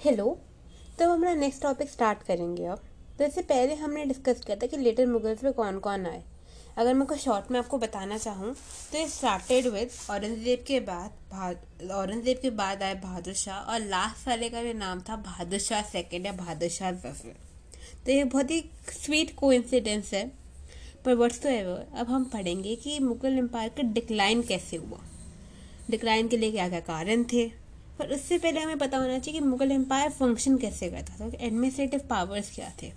Hello तो हम अपना नेक्स्ट टॉपिक स्टार्ट करेंगे अब। तो इससे पहले हमने डिस्कस किया था कि लेटर मुगल्स में कौन कौन आए। अगर मैं कुछ शॉर्ट में आपको बताना चाहूँ तो ये स्टार्टेड विद औरंगज़ेब के बाद औरंगज़ेब के बाद आए बहादुर शाह और लास्ट वाले का भी नाम था बहादुर शाह सेकेंड या बहादुर शाह ज़फ़र तो ये बहुत ही स्वीट को है। पर वर्ड्स तो एवर अब हम पढ़ेंगे कि मुगल एम्पायर का डिक्लाइन कैसे हुआ। डिक्लाइन के लिए क्या क्या कारण थे? पर उससे पहले हमें पता होना चाहिए कि मुगल एम्पायर फ़ंक्शन कैसे करता था एडमिनिस्ट्रेटिव पावर्स क्या थे?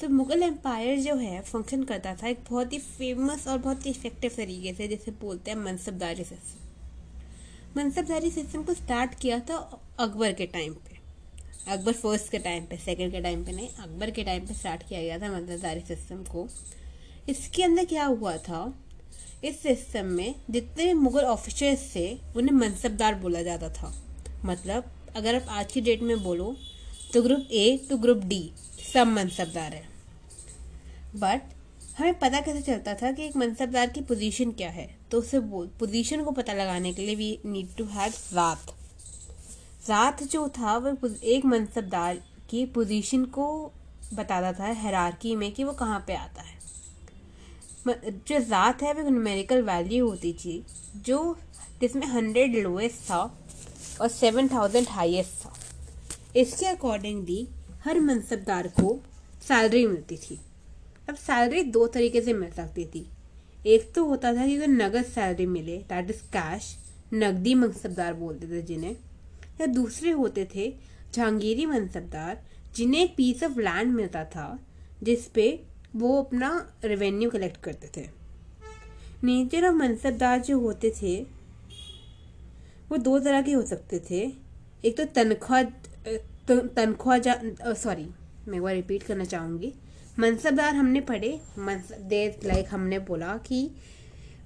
तो मुगल एम्पायर जो है फ़ंक्शन करता था एक बहुत ही फ़ेमस और बहुत ही इफ़ेक्टिव तरीके से, जैसे बोलते हैं मनसबदारी सिस्टम मनसबदारी सिस्टम को स्टार्ट किया था अकबर के टाइम पे. अकबर फ़र्स्ट के टाइम पे सेकंड के टाइम पे नहीं, अकबर के टाइम पे स्टार्ट किया गया था मनसबदारी सिस्टम को. इसके अंदर क्या हुआ था? इस सिस्टम में जितने मुगल ऑफिसर्स थे, उन्हें मनसबदार बोला जाता था. मतलब अगर आप आज की डेट में बोलो तो group A to group D सब मनसबदार है। बट हमें पता कैसे चलता था कि एक मनसबदार की पोजीशन क्या है? तो उसे पोजीशन को पता लगाने के लिए वी नीड टू हैव रात रात जो था, वो एक मनसबदार की पोजीशन को बताता था हैरारकी में कि वो कहाँ पे आता है। जो रात है, वो न्यूमेरिकल वैल्यू होती थी, जो जिसमें हंड्रेड लोएस्ट था और सेवन थाउज़ेंड हाइएस्ट था। इसके अकॉर्डिंगली हर मनसबदार को सैलरी मिलती थी। अब सैलरी दो तरीके से मिल सकती थी। एक तो होता था कि अगर नगद सैलरी मिले दैट इज़ कैश नकदी मनसबदार बोलते थे जिन्हें। या दूसरे होते थे जहांगीरी मनसबदार, जिन्हें पीस ऑफ़ लैंड मिलता था जिसपे वो अपना रेवेन्यू कलेक्ट करते थे। नेचर ऑफ़ मनसबदार जो होते थे वो दो तरह के हो सकते थे। एक तो तनख्वाह तनख्वाह जा सॉरी मैं एक बार रिपीट करना चाहूँगी। मनसबदार हमने पढ़े देर लाइक हमने बोला कि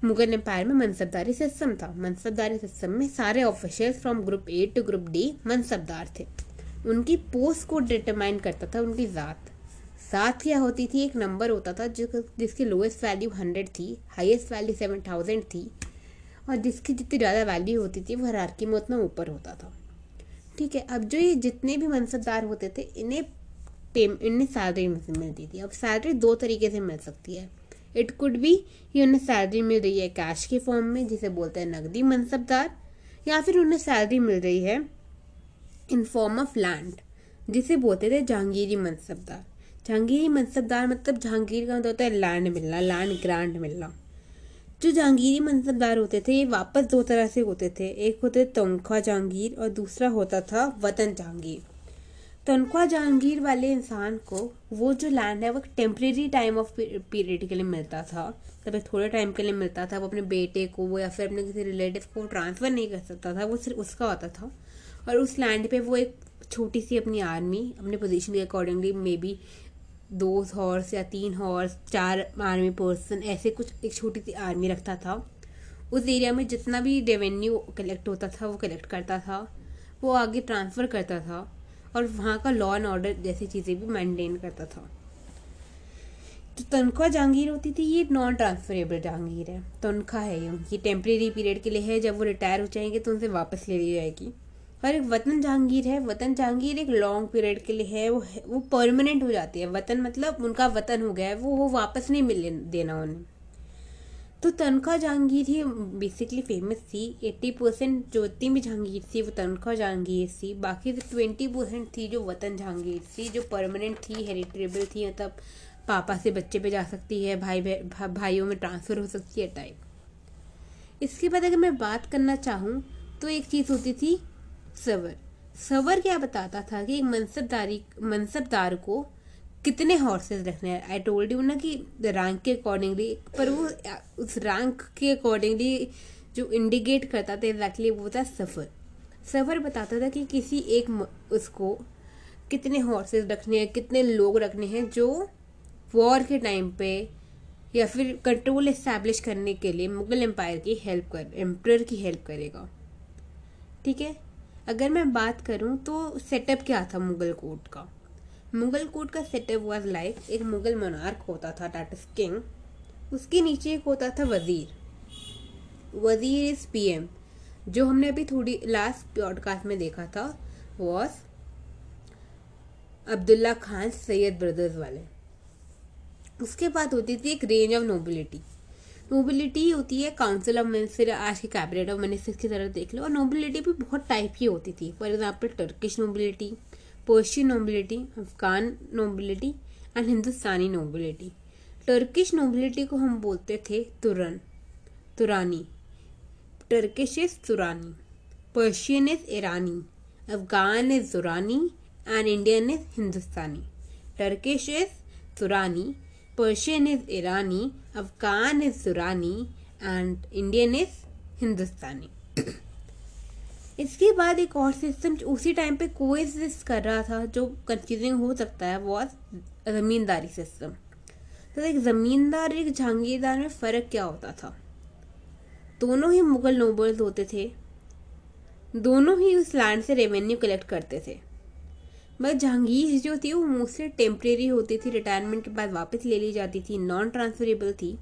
मुगल एम्पायर में मनसबदारी सिस्टम था। मनसबदारी सिस्टम में सारे official from group A to group D mansabdar थे। उनकी पोस्ट को डिटरमाइन करता था उनकी ज़ात। ज़ात क्या होती थी? एक नंबर होता था जो जिसकी लोएस्ट वैल्यू हंड्रेड थी हाईएस्ट वैल्यू सेवन थाउज़ेंड थी। और जिसकी जितनी ज़्यादा वैल्यू होती थी, वो हरारकी में उतना ऊपर होता था। ठीक है, अब जो ये जितने भी मनसबदार होते थे, इन्हें पेम इन्हें सैलरी मिलती थी। अब सैलरी दो तरीके से मिल सकती है। इट कुड बी कि उन्हें सैलरी मिल रही है कैश के फॉर्म में, जिसे बोलते हैं नकदी मनसबदार या फिर उन्हें सैलरी मिल रही है इन फॉर्म ऑफ़ लैंड जिसे बोलते थे जहांगीरी मनसबदार जहांगीरी मनसबदार मतलब जहांगीर का मतलब होता है लैंड मिलना लैंड ग्रांट मिलना। जो जहांगीरी मनसबदार होते थे, ये वापस दो तरह से होते थे। एक होते तनख्वाह जहांगीर और दूसरा होता था वतन जहांगीर। तनख्वाह जहांगीर वाले इंसान को वो जो लैंड है, वो टेम्प्रेरी टाइम ऑफ़ पीरियड के लिए मिलता था। तब एक थोड़े टाइम के लिए मिलता था, वो अपने बेटे को या फिर अपने किसी रिलेटिव को ट्रांसफ़र नहीं कर सकता था, वो सिर्फ़ उसका होता था। और उस लैंड पे वो एक छोटी सी अपनी आर्मी अपने पोजीशन के अकॉर्डिंगली मे बी दो हॉर्स या तीन हॉर्स चार आर्मी पर्सन ऐसे कुछ एक छोटी सी आर्मी रखता था। उस एरिया में जितना भी रेवेन्यू कलेक्ट होता था, वो कलेक्ट करता था। वो आगे ट्रांसफ़र करता था और वहाँ का लॉ एंड ऑर्डर जैसी चीज़ें भी मेंटेन करता था। तो तनख्वाह जहांगीर होती थी, ये नॉन ट्रांसफरेबल जहांगीर है। तनख्वाह है ये उनकी। टेम्प्रेरी पीरियड के लिए है, जब वो रिटायर हो जाएँगे तो उनसे वापस ले ली जाएगी। और एक वतन जहांगीर है वतन जहांगीर एक लॉन्ग पीरियड के लिए है वो वो परमानेंट हो जाती है। वतन मतलब उनका वतन हो गया है वो वो वापस नहीं मिल देना उन्हें। तो तनख्वाह जहांगीर ही बेसिकली फ़ेमस थी। एट्टी परसेंट जो इतनी भी जहांगीर थी वो तनख्वाह जहांगीर थी। बाकी जो ट्वेंटी परसेंट थी जो वतन जहांगीर थी जो परमानेंट थी हेरिटेबल थी मतलब पापा से बच्चे पे जा सकती है भाई भा, भाइयों में ट्रांसफ़र हो सकती है टाइप इसके बाद अगर मैं बात करना चाहूँ तो एक चीज़ होती थी सवर। सवर क्या बताता था कि मनसबदारी, मनसबदार को कितने हॉर्सेस रखने हैं? आई टोल्ड यू ना कि रैंक के अकॉर्डिंगली पर वो, उस रैंक के अकॉर्डिंगली जो इंडिकेट करता था एग्जैक्टली वो था सफ़र सफ़र बताता था कि किसी एक उसको कितने हॉर्सेस रखने हैं, कितने लोग रखने हैं जो वॉर के टाइम पे या फिर कंट्रोल इस्टेब्लिश करने के लिए मुगल एम्पायर की हेल्प कर एम्पर की हेल्प करेगा। ठीक है? अगर मैं बात करूँ तो सेटअप क्या था मुगल कोर्ट का? मुगल कोर्ट का सेटअप वाज लाइक एक मुगल मोनार्क होता था टाटा किंग उसके नीचे एक होता था वज़ीर। वज़ीर इज़ पीएम जो हमने अभी थोड़ी लास्ट पॉडकास्ट में देखा था वॉज़ अब्दुल्ला खान सैयद ब्रदर्स वाले। उसके बाद होती थी एक रेंज ऑफ़ नोबिलिटी नोबिलिटी होती है काउंसिल ऑफ़ मिनिस्टर आज के कैबिनेट ऑफ़ मिनिस्टर्स की तरह देख लो। और नोबिलिटी भी बहुत टाइप की होती थी। For example Turkish nobility Persian nobility Afghan nobility and Hindustani nobility Turkish nobility को हम बोलते थे Turan, Turani. Turkish is Turani Persian is Irani Afghan is Durani and Indian is Hindustani. Turkish is Turani Persian is Irani Afghan is Durani and Indian is Hindustani इसके बाद एक और system उसी time पे कोई कर रहा था, जो कंफ्यूजिंग हो सकता है, वो ज़मींदारी सिस्टम तो एक ज़मींदार एक जहांगीरदार में फ़र्क क्या होता था? दोनों ही मुगल नोबल्स होते थे. दोनों ही उस लैंड से रेवेन्यू कलेक्ट करते थे. मगर जहांगीर जो थी, वो मोस्टली टेम्प्रेरी होती थी रिटायरमेंट के बाद वापस ले ली जाती थी नॉन ट्रांसफरेबल थी।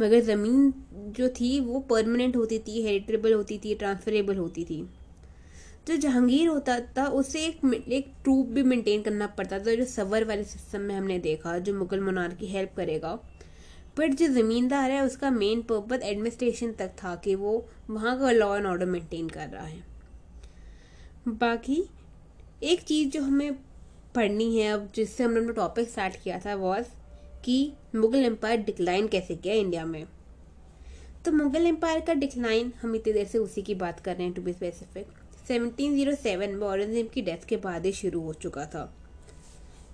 मगर ज़मीन जो थी, वो परमानेंट होती थी हेरिटेबल होती थी ट्रांसफरेबल होती थी। जो जहांगीर होता था, उसे एक एक ट्रूप भी मेंटेन करना पड़ता था, जो सवर वाले सिस्टम में हमने देखा, जो मुगल मनार की हेल्प करेगा। बट जो ज़मींदार है, उसका मेन पर्पज एडमिनिस्ट्रेशन तक था कि वो वहाँ का लॉ एंड ऑर्डर मेंटेन कर रहा है। बाकी एक चीज़ जो हमें पढ़नी है अब, जिससे हमने अपना टॉपिक स्टार्ट किया था वॉज़ कि मुगल एम्पायर डिक्लाइन कैसे किया इंडिया में? तो मुगल एम्पायर का डिक्लाइन हम इतनी देर से उसी की बात कर रहे हैं टू बी स्पेसिफिक 1707 में औरंगज़ेब की डेथ के बाद ही शुरू हो चुका था।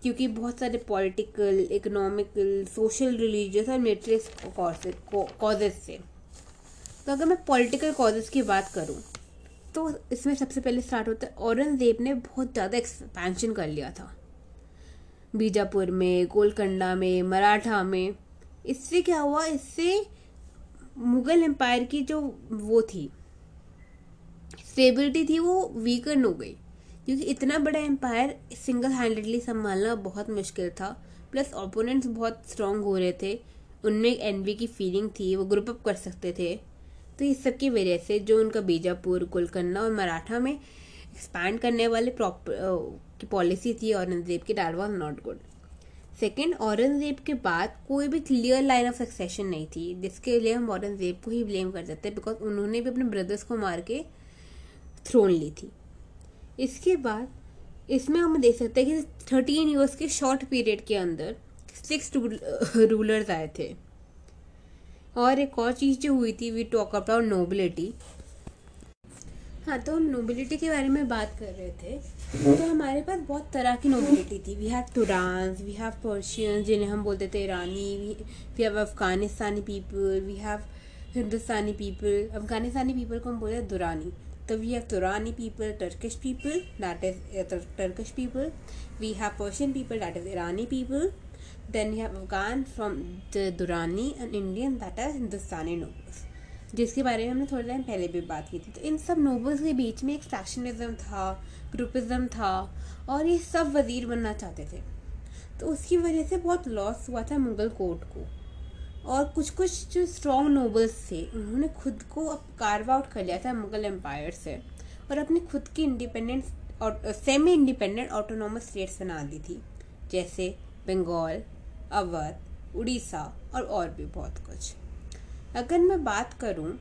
क्योंकि बहुत सारे पॉलिटिकल इकोनॉमिकल सोशल रिलीजियस और मिलिट्री कॉजेज से। तो अगर मैं पॉलिटिकल कॉजेज की बात करूँ तो इसमें सबसे पहले स्टार्ट होता है। औरंगज़ेब ने बहुत ज़्यादा एक्सपेंशन कर लिया था। बीजापुर में, गोलकंडा में, मराठा में। इससे क्या हुआ? इससे मुगल एम्पायर की जो वो थी स्टेबिलिटी थी, वो वीकन हो गई। क्योंकि इतना बड़ा एम्पायर सिंगल हैंडेडली संभालना बहुत मुश्किल था। प्लस ओपोनेंट्स बहुत स्ट्रांग हो रहे थे। उनमें एनवी की फीलिंग थी, वो ग्रुप अप कर सकते थे। तो इस सब की वजह से जो उनका बीजापुर कुलकन्ना और मराठा में एक्सपैंड करने वाले प्रॉपर की पॉलिसी थी औरंगज़ेब की that was not good second Aurangzeb के बाद कोई भी क्लियर लाइन ऑफ़ सक्सेशन नहीं थी। जिसके लिए हम औरंगज़ेब को ही ब्लेम कर सकते बिकॉज़ उन्होंने भी अपने ब्रदर्स को मार के थ्रोन ली थी। इसके बाद इसमें हम देख सकते हैं कि थर्टीन ईयर्स के शॉर्ट पीरियड के अंदर सिक्स रूलर्स आए थे। और एक और चीज़ जो हुई थी वी टॉक अबाउट नोबिलिटी हाँ तो हम नोबिलिटी के बारे में बात कर रहे थे। तो हमारे पास बहुत तरह की नोबिलिटी थी। We have Turans we have Persians जिन्हें हम बोलते थे Irani we have Afghanistani people we have Hindustani people Afghanistani people को हम बोलते हैं दुरानी तो we have Turani people Turkish people that is uh, people we have Persian people that is Irani people. Then we have Afghan from the Durrani and Indian, that is Hindustani nobles. जिसके बारे में हमने थोड़ी time पहले भी बात की थी। तो इन सब नोबल्स के बीच में एक फैक्शनिज्म था ग्रुपिज्म था और ये सब वज़ीर बनना चाहते थे। तो उसकी वजह से बहुत लॉस हुआ था मुगल कोर्ट को। और कुछ कुछ जो स्ट्रॉन्ग नोबल्स थे उन्होंने खुद को अब कार्व आउट कर लिया था मुगल एम्पायर से और अपनी खुद की इंडिपेंडेंट और सेमी इंडिपेंडेंट ऑटोनोमस स्टेट्स बना दी थी। जैसे बंगाल, अवध, उड़ीसा और और भी बहुत कुछ। अगर मैं बात करूँ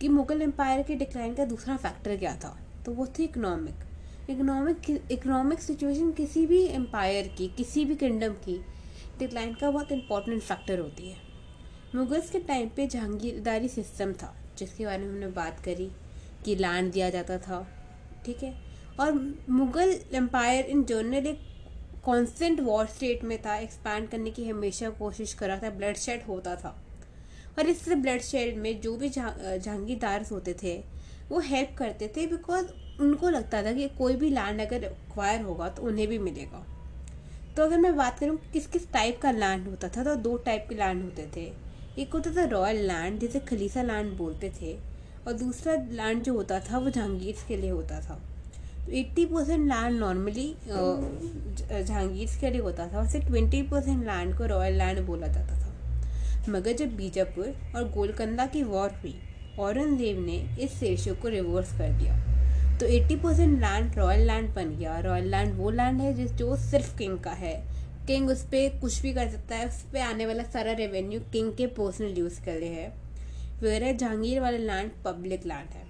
कि मुगल एम्पायर के डिक्लाइन का दूसरा फैक्टर क्या था तो वो थी इकोनॉमिक इकोनॉमिक इकोनॉमिक सिचुएशन किसी भी एम्पायर की, किसी भी किंगडम की डिक्लाइन का बहुत इंपॉर्टेंट फैक्टर होती है। मुगल्स के टाइम पे जहांगीरदारी सिस्टम था, जिसके बारे में हमने बात करी, कि लैंड दिया जाता था, ठीक है? और मुगल एम्पायर इन जनरल एक कॉन्स्टेंट वॉर स्टेट में था एक्सपैंड करने की हमेशा कोशिश करा था ब्लड शेड होता था। और इस ब्लड शेड में जो भी जहांगीरदार होते थे, वो हेल्प करते थे बिकॉज़ उनको लगता था कि कोई भी लैंड अगर एक्वायर होगा तो उन्हें भी मिलेगा। तो अगर मैं बात करूँ किस किस टाइप का लैंड होता था तो दो टाइप के लैंड होते थे। एक होता था रॉयल लैंड जिसे खलीसा लैंड बोलते थे, और दूसरा लैंड जो होता था, वो जहांगीर के लिए होता था। Eighty percent land normally Jahangir के लिए होता था सिर्फ़ ट्वेंटी परसेंट लैंड को रॉयल लैंड बोला जाता था। मगर जब बीजापुर और गोलकंदा की वॉर हुई, औरंगज़ेब ने इस रेशियो को रिवर्स कर दिया। तो 80 परसेंट लैंड रॉयल लैंड बन गया रॉयल लैंड वो लैंड है जिस, जो सिर्फ़ किंग का है। किंग उस पर कुछ भी कर सकता है, उस पर आने वाला सारा रेवेन्यू किंग के पर्सनल यूज़ कर रहे हैं। वेर जहांगीर वाला लैंड पब्लिक लैंड है।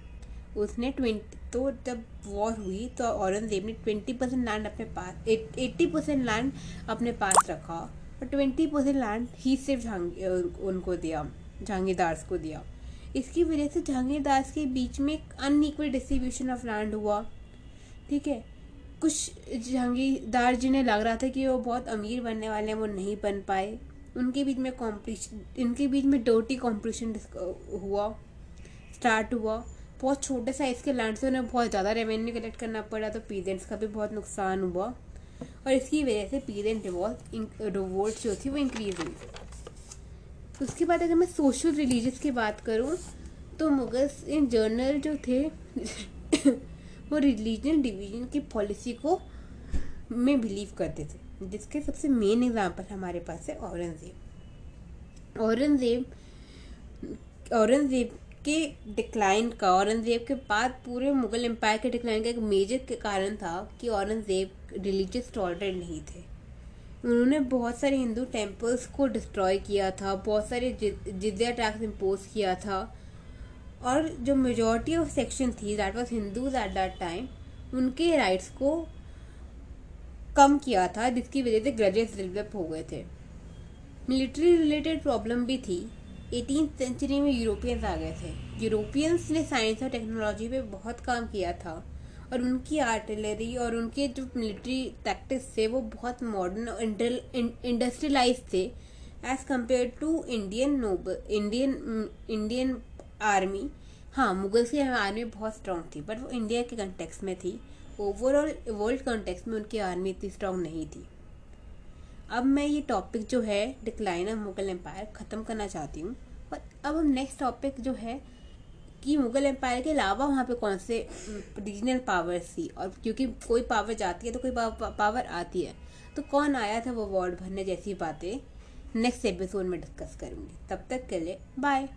उसने ट्वेंटी तो जब वॉर हुई तो औरंगज़ेब ने ट्वेंटी परसेंट लैंड अपने पास एट्टी परसेंट लैंड अपने पास रखा और ट्वेंटी परसेंट लैंड ही सिर्फ़ जहांगीर उनको दिया, जहांगीरदास को दिया। इसकी वजह से जहांगीरदास के बीच में एक अनईक्वल डिस्ट्रीब्यूशन ऑफ़ लैंड हुआ। ठीक है? कुछ जहांगीरदार जिन्हें लग रहा था कि वो बहुत अमीर बनने वाले हैं, वो नहीं बन पाए। उनके बीच में कॉम्पिटिशन इनके बीच में डोटी कॉम्पिटिशन हुआ स्टार्ट हुआ। बहुत छोटे साइज़ के लैंड से उन्हें बहुत ज़्यादा रेवेन्यू कलेक्ट करना पड़ा तो पीरेंट्स का भी बहुत नुकसान हुआ। और इसकी वजह से पीरेंट डिवोल्ट रिवोल्ट जो थी वो इंक्रीज हुई। उसके बाद अगर मैं सोशल रिलीजियस की बात करूँ तो मुगल्स इन जर्नल जो थे, वो रिलीजन डिवीज़न की पॉलिसी को में बिलीव करते थे। जिसके सबसे मेन एग्जांपल हमारे पास है औरंगज़ेब। औरंगज़ेब औरंगज़ेब के डिक्लाइन का, औरंगज़ेब के बाद पूरे मुगल एम्पायर के डिक्लाइन का एक मेजर कारण था कि औरंगज़ेब रिलीजियस टॉलरेट नहीं थे। उन्होंने बहुत सारे हिंदू टेम्पल्स को डिस्ट्रॉय किया था, बहुत सारे जिद्या टैक्स इम्पोज किया था और जो मेजोरिटी ऑफ़ सेक्शन थी that was Hindus at that time उनके राइट्स को कम किया था, जिसकी वजह से ग्रजेस डेवलप हो गए थे। मिलिट्री रिलेटेड प्रॉब्लम भी थी एटीन सेंचुरी में यूरोपियंस आ गए थे। यूरोपियंस ने साइंस और टेक्नोलॉजी पे बहुत काम किया था और उनकी आर्टिलरी और उनके जो मिलिट्री टैक्टिक्स थे, वो बहुत मॉडर्न और इंडस्ट्रियलाइज थे as compare to Indian noble Indian Indian army हाँ मुगल्स की आर्मी बहुत स्ट्रांग थी बट वो इंडिया के कंटेक्स में थी। ओवरऑल वर्ल्ड कंटेक्स में उनकी आर्मी इतनी स्ट्रांग नहीं थी। अब मैं ये टॉपिक जो है डिक्लाइन ऑफ़ मुगल एम्पायर ख़त्म करना चाहती हूँ। और अब हम नेक्स्ट टॉपिक जो है कि मुगल एम्पायर के अलावा वहाँ पे कौन से रीजनल पावर्स थी? और क्योंकि कोई पावर जाती है तो कोई पावर आती है। तो कौन आया था वो वार्ड भरने जैसी बातें? नेक्स्ट एपिसोड में डिस्कस करूँगी। तब तक के लिए बाय